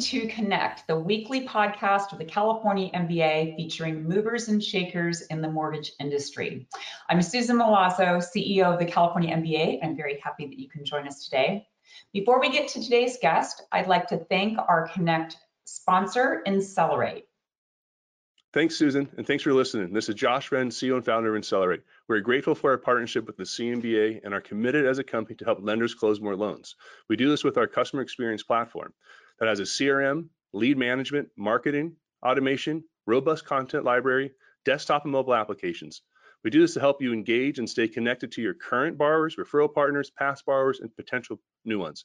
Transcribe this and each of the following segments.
to Connect, the weekly podcast of the California MBA featuring movers and shakers in the mortgage industry. I'm Susan Milazzo, CEO of the California MBA. I'm very happy that you can join us today. Before we get to today's guest, I'd like to thank our Connect sponsor, Insellerate. Thanks, Susan, and thanks for listening. This is Josh Wren, CEO and founder of Insellerate. We're grateful for our partnership with the CMBA and are committed as a company to help lenders close more loans. We do this with our customer experience platform that has a CRM, lead management, marketing, automation, robust content library, desktop and mobile applications. We do this to help you engage and stay connected to your current borrowers, referral partners, past borrowers, and potential new ones.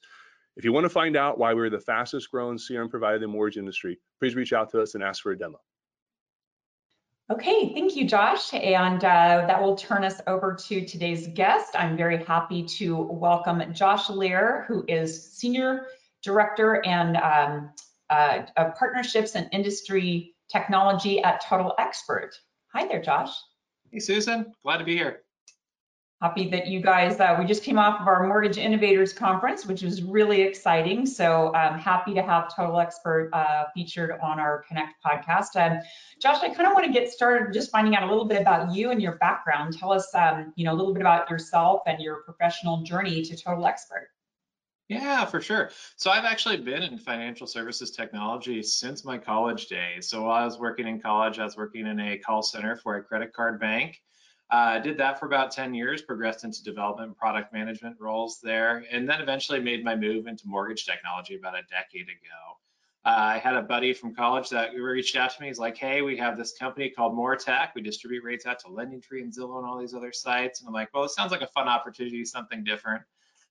If you want to find out why we're the fastest growing CRM provider in the mortgage industry, please reach out to us and ask for a demo. Okay, thank you, Josh. And uh, that will turn us over to today's guest. I'm very happy to welcome Josh Lear, who is Senior Director and um, uh, of Partnerships and Industry Technology at Total Expert. Hi there, Josh. Hey, Susan. Glad to be here. Happy that you guys, uh, we just came off of our Mortgage Innovators Conference, which was really exciting. So I'm um, happy to have Total Expert uh, featured on our Connect podcast. Um, Josh, I kind of want to get started just finding out a little bit about you and your background. Tell us, um, you know, a little bit about yourself and your professional journey to Total Expert. Yeah, for sure. So I've actually been in financial services technology since my college days. So while I was working in college, I was working in a call center for a credit card bank. I uh, did that for about 10 years, progressed into development product management roles there, and then eventually made my move into mortgage technology about a decade ago. Uh, I had a buddy from college that reached out to me. He's like, hey, we have this company called Mortech. We distribute rates out to LendingTree and Zillow and all these other sites. And I'm like, well, it sounds like a fun opportunity, something different.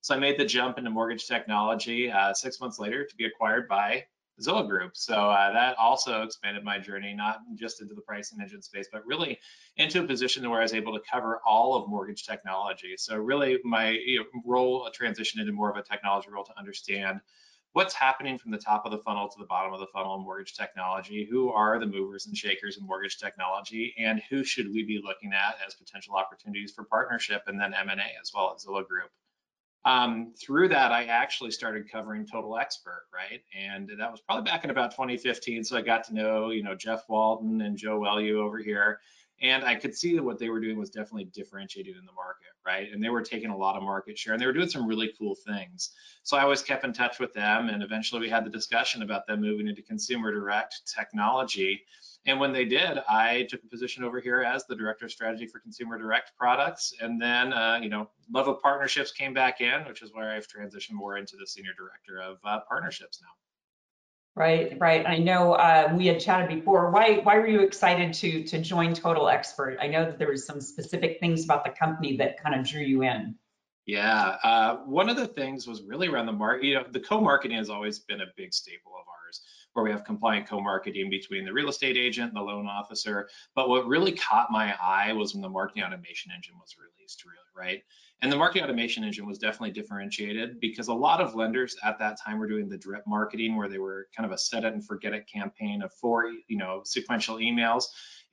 So I made the jump into mortgage technology uh, six months later to be acquired by Zillow Group. So uh, that also expanded my journey, not just into the pricing engine space, but really into a position where I was able to cover all of mortgage technology. So really my you know, role transitioned into more of a technology role to understand what's happening from the top of the funnel to the bottom of the funnel in mortgage technology, who are the movers and shakers in mortgage technology, and who should we be looking at as potential opportunities for partnership and then M&A as well as Zillow Group. Um, through that, I actually started covering Total Expert, right? And that was probably back in about 2015. So I got to know, you know, Jeff Walton and Joe Welu over here. And I could see that what they were doing was definitely differentiated in the market, right? And they were taking a lot of market share and they were doing some really cool things. So I always kept in touch with them. And eventually we had the discussion about them moving into consumer direct technology. And when they did, I took a position over here as the director of strategy for consumer direct products. And then, uh, you know, love of partnerships came back in, which is where I've transitioned more into the senior director of uh, partnerships now. Right, right. I know uh, we had chatted before. Why, why were you excited to to join Total Expert? I know that there was some specific things about the company that kind of drew you in. Yeah, uh, one of the things was really around the market. You know, the co-marketing has always been a big staple of ours where we have compliant co-marketing between the real estate agent and the loan officer. But what really caught my eye was when the marketing automation engine was released, really, right? And the marketing automation engine was definitely differentiated because a lot of lenders at that time were doing the drip marketing where they were kind of a set it and forget it campaign of four, you know, sequential emails.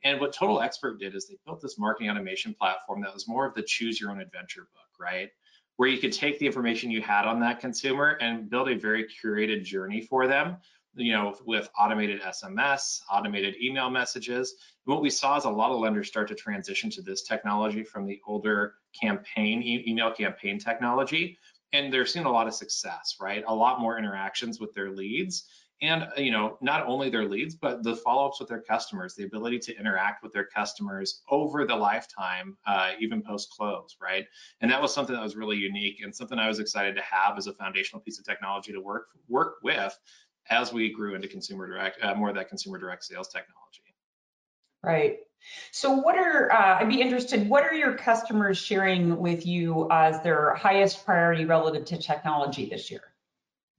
And what Total Expert did is they built this marketing automation platform that was more of the choose your own adventure book, right? Where you could take the information you had on that consumer and build a very curated journey for them you know, with automated SMS, automated email messages. And what we saw is a lot of lenders start to transition to this technology from the older campaign, e email campaign technology. And they're seeing a lot of success, right? A lot more interactions with their leads. And, you know, not only their leads, but the follow-ups with their customers, the ability to interact with their customers over the lifetime, uh, even post-close, right? And that was something that was really unique and something I was excited to have as a foundational piece of technology to work work with as we grew into consumer direct, uh, more of that consumer direct sales technology. Right. So what are, uh, I'd be interested, what are your customers sharing with you as their highest priority relative to technology this year?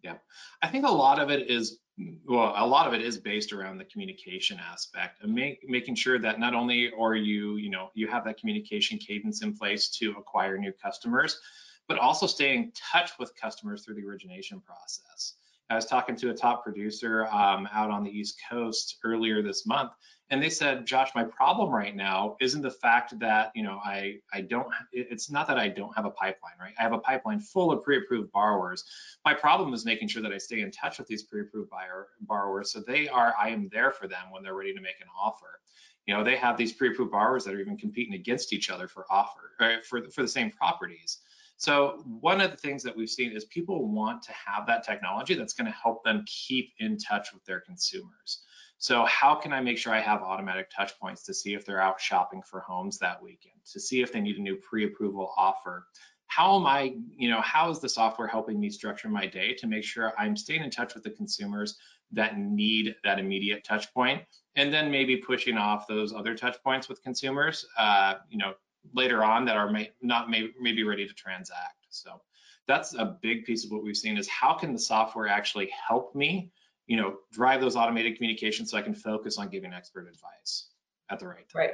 Yeah, I think a lot of it is, well, a lot of it is based around the communication aspect and make, making sure that not only are you, you know, you have that communication cadence in place to acquire new customers, but also stay in touch with customers through the origination process. I was talking to a top producer um, out on the East Coast earlier this month, and they said, Josh, my problem right now isn't the fact that you know I I don't. It's not that I don't have a pipeline, right? I have a pipeline full of pre-approved borrowers. My problem is making sure that I stay in touch with these pre-approved buyer borrowers, so they are I am there for them when they're ready to make an offer. You know, they have these pre-approved borrowers that are even competing against each other for offer for for the same properties. So one of the things that we've seen is people want to have that technology that's going to help them keep in touch with their consumers. So how can I make sure I have automatic touch points to see if they're out shopping for homes that weekend, to see if they need a new pre-approval offer? How am I, you know, how is the software helping me structure my day to make sure I'm staying in touch with the consumers that need that immediate touch point, and then maybe pushing off those other touch points with consumers, uh, you know, later on that are may, not may, maybe ready to transact. So that's a big piece of what we've seen is how can the software actually help me, you know, drive those automated communications so I can focus on giving expert advice at the right time. Right.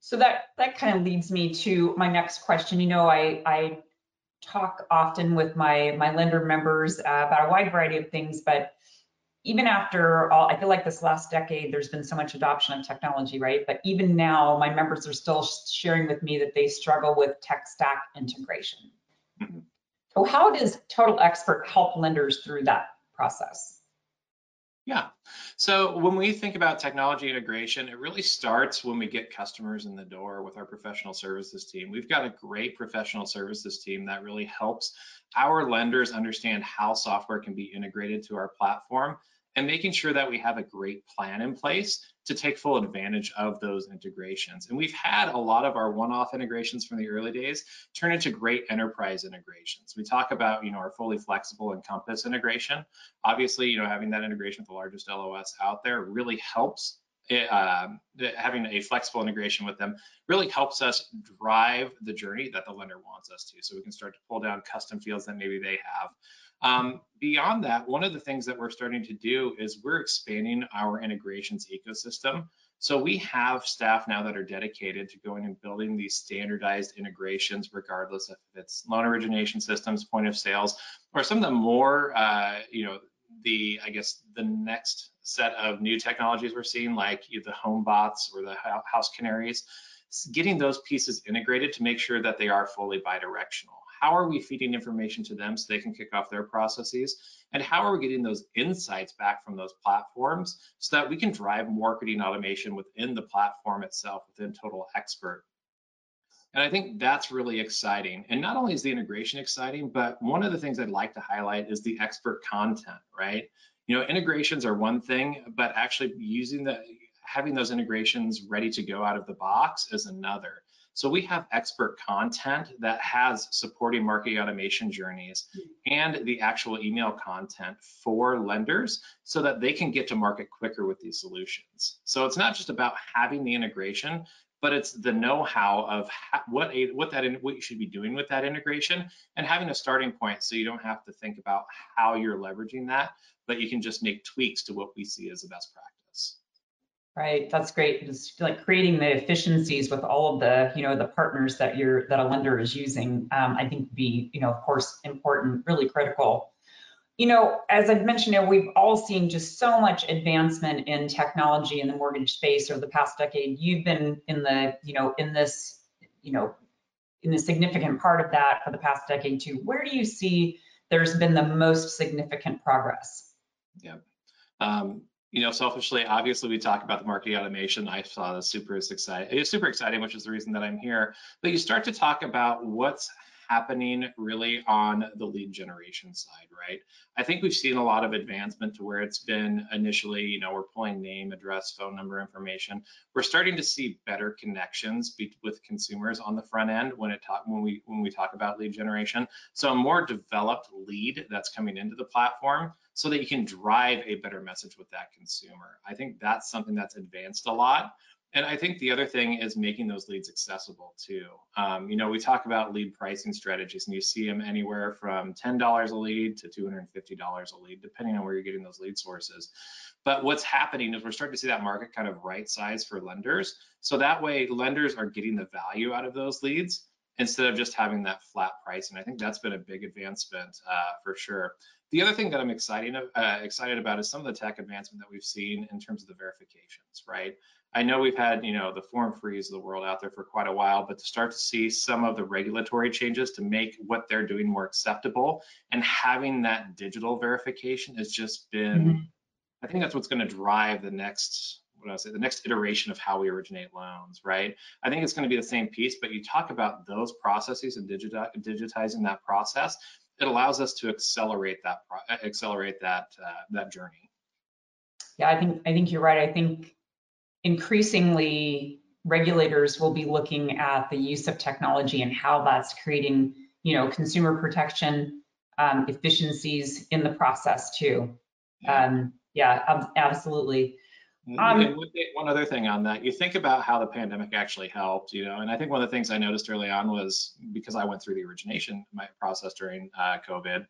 So that that kind of leads me to my next question. You know, I I talk often with my my lender members uh, about a wide variety of things, but even after all, I feel like this last decade, there's been so much adoption of technology, right? But even now, my members are still sharing with me that they struggle with tech stack integration. Mm-hmm. So how does Total Expert help lenders through that process? Yeah. So when we think about technology integration, it really starts when we get customers in the door with our professional services team. We've got a great professional services team that really helps our lenders understand how software can be integrated to our platform and making sure that we have a great plan in place to take full advantage of those integrations. And we've had a lot of our one-off integrations from the early days turn into great enterprise integrations. We talk about, you know, our fully flexible Encompass integration. Obviously, you know, having that integration with the largest LOS out there really helps it, uh, having a flexible integration with them really helps us drive the journey that the lender wants us to. So we can start to pull down custom fields that maybe they have. Um, beyond that, one of the things that we're starting to do is we're expanding our integrations ecosystem. So we have staff now that are dedicated to going and building these standardized integrations, regardless if it's loan origination systems, point of sales, or some of the more, uh, you know, the I guess the next set of new technologies we're seeing, like the HomeBots or the HouseCanaries, getting those pieces integrated to make sure that they are fully bidirectional. How are we feeding information to them so they can kick off their processes? And how are we getting those insights back from those platforms so that we can drive marketing automation within the platform itself, within Total Expert? And I think that's really exciting. And not only is the integration exciting, but one of the things I'd like to highlight is the expert content, right? You know, integrations are one thing, but actually using the having those integrations ready to go out of the box is another. So we have expert content that has supporting marketing automation journeys and the actual email content for lenders so that they can get to market quicker with these solutions. So it's not just about having the integration, but it's the know-how of what a, what that what you should be doing with that integration and having a starting point so you don't have to think about how you're leveraging that, but you can just make tweaks to what we see as a best practice. Right, that's great. Just like creating the efficiencies with all of the, you know, the partners that you're that a lender is using, um, I think be, you know, of course, important, really critical. You know, as I've mentioned, we've all seen just so much advancement in technology in the mortgage space over the past decade. You've been in the, you know, in this, you know, in a significant part of that for the past decade too. Where do you see there's been the most significant progress? Yeah. Um, you know, selfishly, obviously, we talk about the marketing automation. I saw this super exciting. It's super exciting, which is the reason that I'm here. But you start to talk about what's happening really on the lead generation side, right? I think we've seen a lot of advancement to where it's been initially, you know, we're pulling name, address, phone number information. We're starting to see better connections be, with consumers on the front end when it talk when we when we talk about lead generation. So a more developed lead that's coming into the platform so that you can drive a better message with that consumer. I think that's something that's advanced a lot. And I think the other thing is making those leads accessible too. Um, you know, we talk about lead pricing strategies and you see them anywhere from $10 a lead to $250 a lead, depending on where you're getting those lead sources. But what's happening is we're starting to see that market kind of right size for lenders. So that way lenders are getting the value out of those leads instead of just having that flat price. And I think that's been a big advancement uh, for sure. The other thing that I'm excited, uh, excited about is some of the tech advancement that we've seen in terms of the verifications, right? I know we've had, you know, the FormFrees of the world out there for quite a while, but to start to see some of the regulatory changes to make what they're doing more acceptable and having that digital verification has just been, mm -hmm. I think that's what's going to drive the next, what I say, the next iteration of how we originate loans, right? I think it's going to be the same piece, but you talk about those processes and digiti digitizing that process, it allows us to accelerate that, accelerate that, uh, that journey. Yeah, I think I think you're right. I think increasingly regulators will be looking at the use of technology and how that's creating, you know, consumer protection um, efficiencies in the process too. Yeah, um, yeah absolutely. Um, one other thing on that, you think about how the pandemic actually helped, you know, and I think one of the things I noticed early on was because I went through the origination my process during uh, COVID,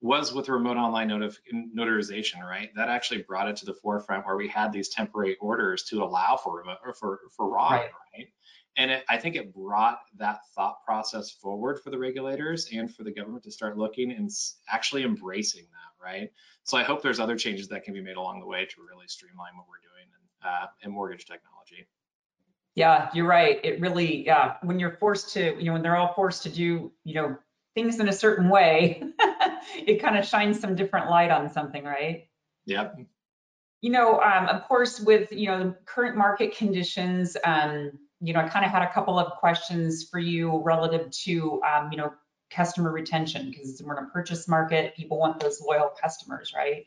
was with remote online notarization, right? That actually brought it to the forefront where we had these temporary orders to allow for remote or for for RON, right? right? And it, I think it brought that thought process forward for the regulators and for the government to start looking and actually embracing that, right? So I hope there's other changes that can be made along the way to really streamline what we're doing in, uh, in mortgage technology. Yeah, you're right. It really, yeah, when you're forced to, you know, when they're all forced to do, you know, things in a certain way, it kind of shines some different light on something, right? Yep. You know, um, of course, with you know current market conditions, um, you know, I kind of had a couple of questions for you relative to um, you know customer retention because we're in a purchase market, people want those loyal customers, right?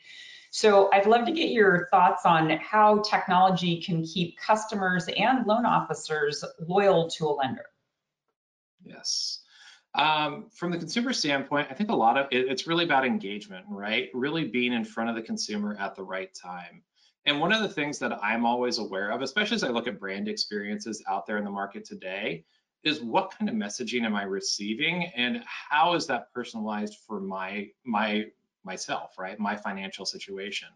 So I'd love to get your thoughts on how technology can keep customers and loan officers loyal to a lender. Yes. Um, from the consumer standpoint, I think a lot of it, it's really about engagement, right? Really being in front of the consumer at the right time. And one of the things that I'm always aware of, especially as I look at brand experiences out there in the market today, is what kind of messaging am I receiving and how is that personalized for my my myself, right? My financial situation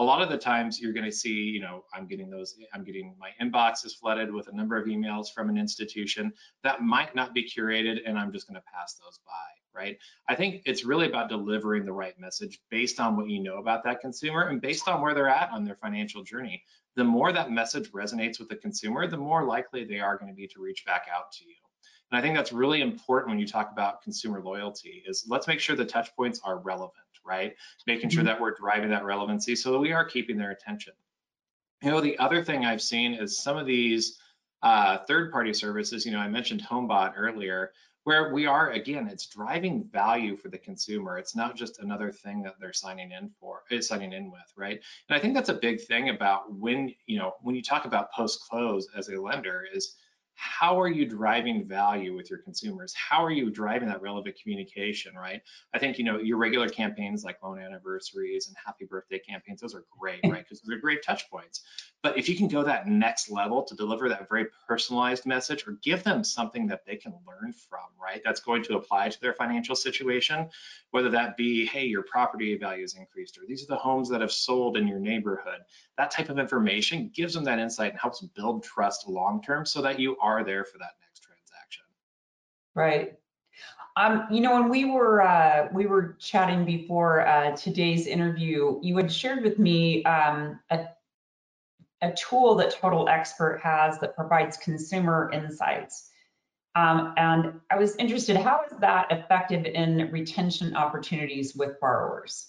a lot of the times you're going to see, you know, I'm getting those, I'm getting my inbox is flooded with a number of emails from an institution that might not be curated and I'm just going to pass those by, right? I think it's really about delivering the right message based on what you know about that consumer and based on where they're at on their financial journey. The more that message resonates with the consumer, the more likely they are going to be to reach back out to you. And I think that's really important when you talk about consumer loyalty is let's make sure the touch points are relevant right? Making sure mm-hmm. that we're driving that relevancy so that we are keeping their attention. You know, the other thing I've seen is some of these uh, third-party services, you know, I mentioned HomeBot earlier, where we are, again, it's driving value for the consumer. It's not just another thing that they're signing in for, is uh, signing in with, right? And I think that's a big thing about when, you know, when you talk about post-close as a lender is how are you driving value with your consumers? How are you driving that relevant communication, right? I think, you know, your regular campaigns like loan anniversaries and happy birthday campaigns, those are great, right? Because they're great touch points. But if you can go that next level to deliver that very personalized message or give them something that they can learn from, right? That's going to apply to their financial situation, whether that be, hey, your property value has increased, or these are the homes that have sold in your neighborhood. That type of information gives them that insight and helps build trust long term so that you are there for that next transaction. Right. Um, you know, when we were uh, we were chatting before uh, today's interview, you had shared with me um, a, a tool that Total Expert has that provides consumer insights. Um, and I was interested, how is that effective in retention opportunities with borrowers?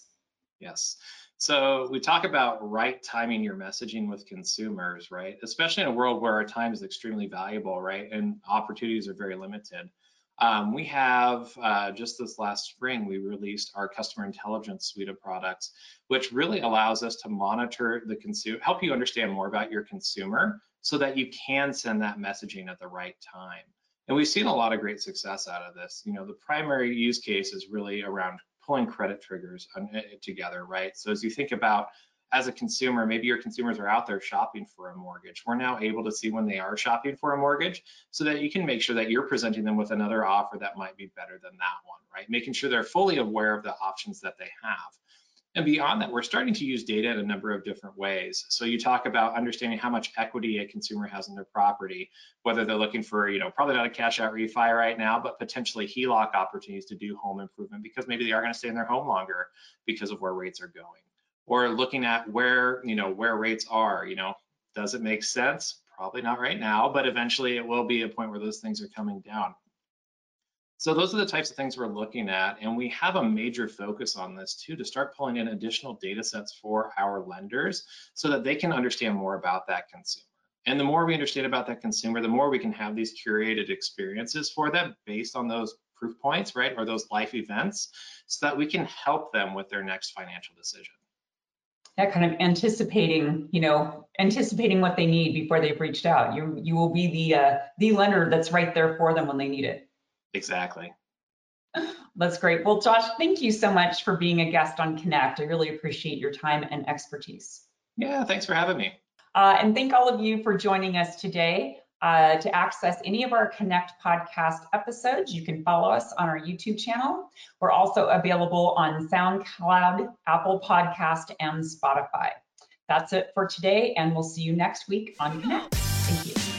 Yes. So we talk about right timing your messaging with consumers, right? Especially in a world where our time is extremely valuable, right? And opportunities are very limited. Um, we have uh, just this last spring, we released our customer intelligence suite of products, which really allows us to monitor the consumer, help you understand more about your consumer so that you can send that messaging at the right time. And we've seen a lot of great success out of this. You know, the primary use case is really around pulling credit triggers eh, together, right? So as you think about as a consumer, maybe your consumers are out there shopping for a mortgage. We're now able to see when they are shopping for a mortgage so that you can make sure that you're presenting them with another offer that might be better than that one, right? Making sure they're fully aware of the options that they have. And beyond that, we're starting to use data in a number of different ways. So you talk about understanding how much equity a consumer has in their property, whether they're looking for, you know, probably not a cash out refi right now, but potentially HELOC opportunities to do home improvement because maybe they are going to stay in their home longer because of where rates are going. Or looking at where, you know, where rates are, you know, does it make sense? Probably not right now, but eventually it will be a point where those things are coming down. So those are the types of things we're looking at. And we have a major focus on this too, to start pulling in additional data sets for our lenders so that they can understand more about that consumer. And the more we understand about that consumer, the more we can have these curated experiences for them based on those proof points, right? Or those life events so that we can help them with their next financial decision. That kind of anticipating, you know, anticipating what they need before they've reached out. You you will be the uh, the lender that's right there for them when they need it. Exactly. That's great. Well, Josh, thank you so much for being a guest on Connect. I really appreciate your time and expertise. Yeah, thanks for having me. Uh, and thank all of you for joining us today. Uh, to access any of our Connect podcast episodes, you can follow us on our YouTube channel. We're also available on SoundCloud, Apple Podcast, and Spotify. That's it for today, and we'll see you next week on Connect. Thank you.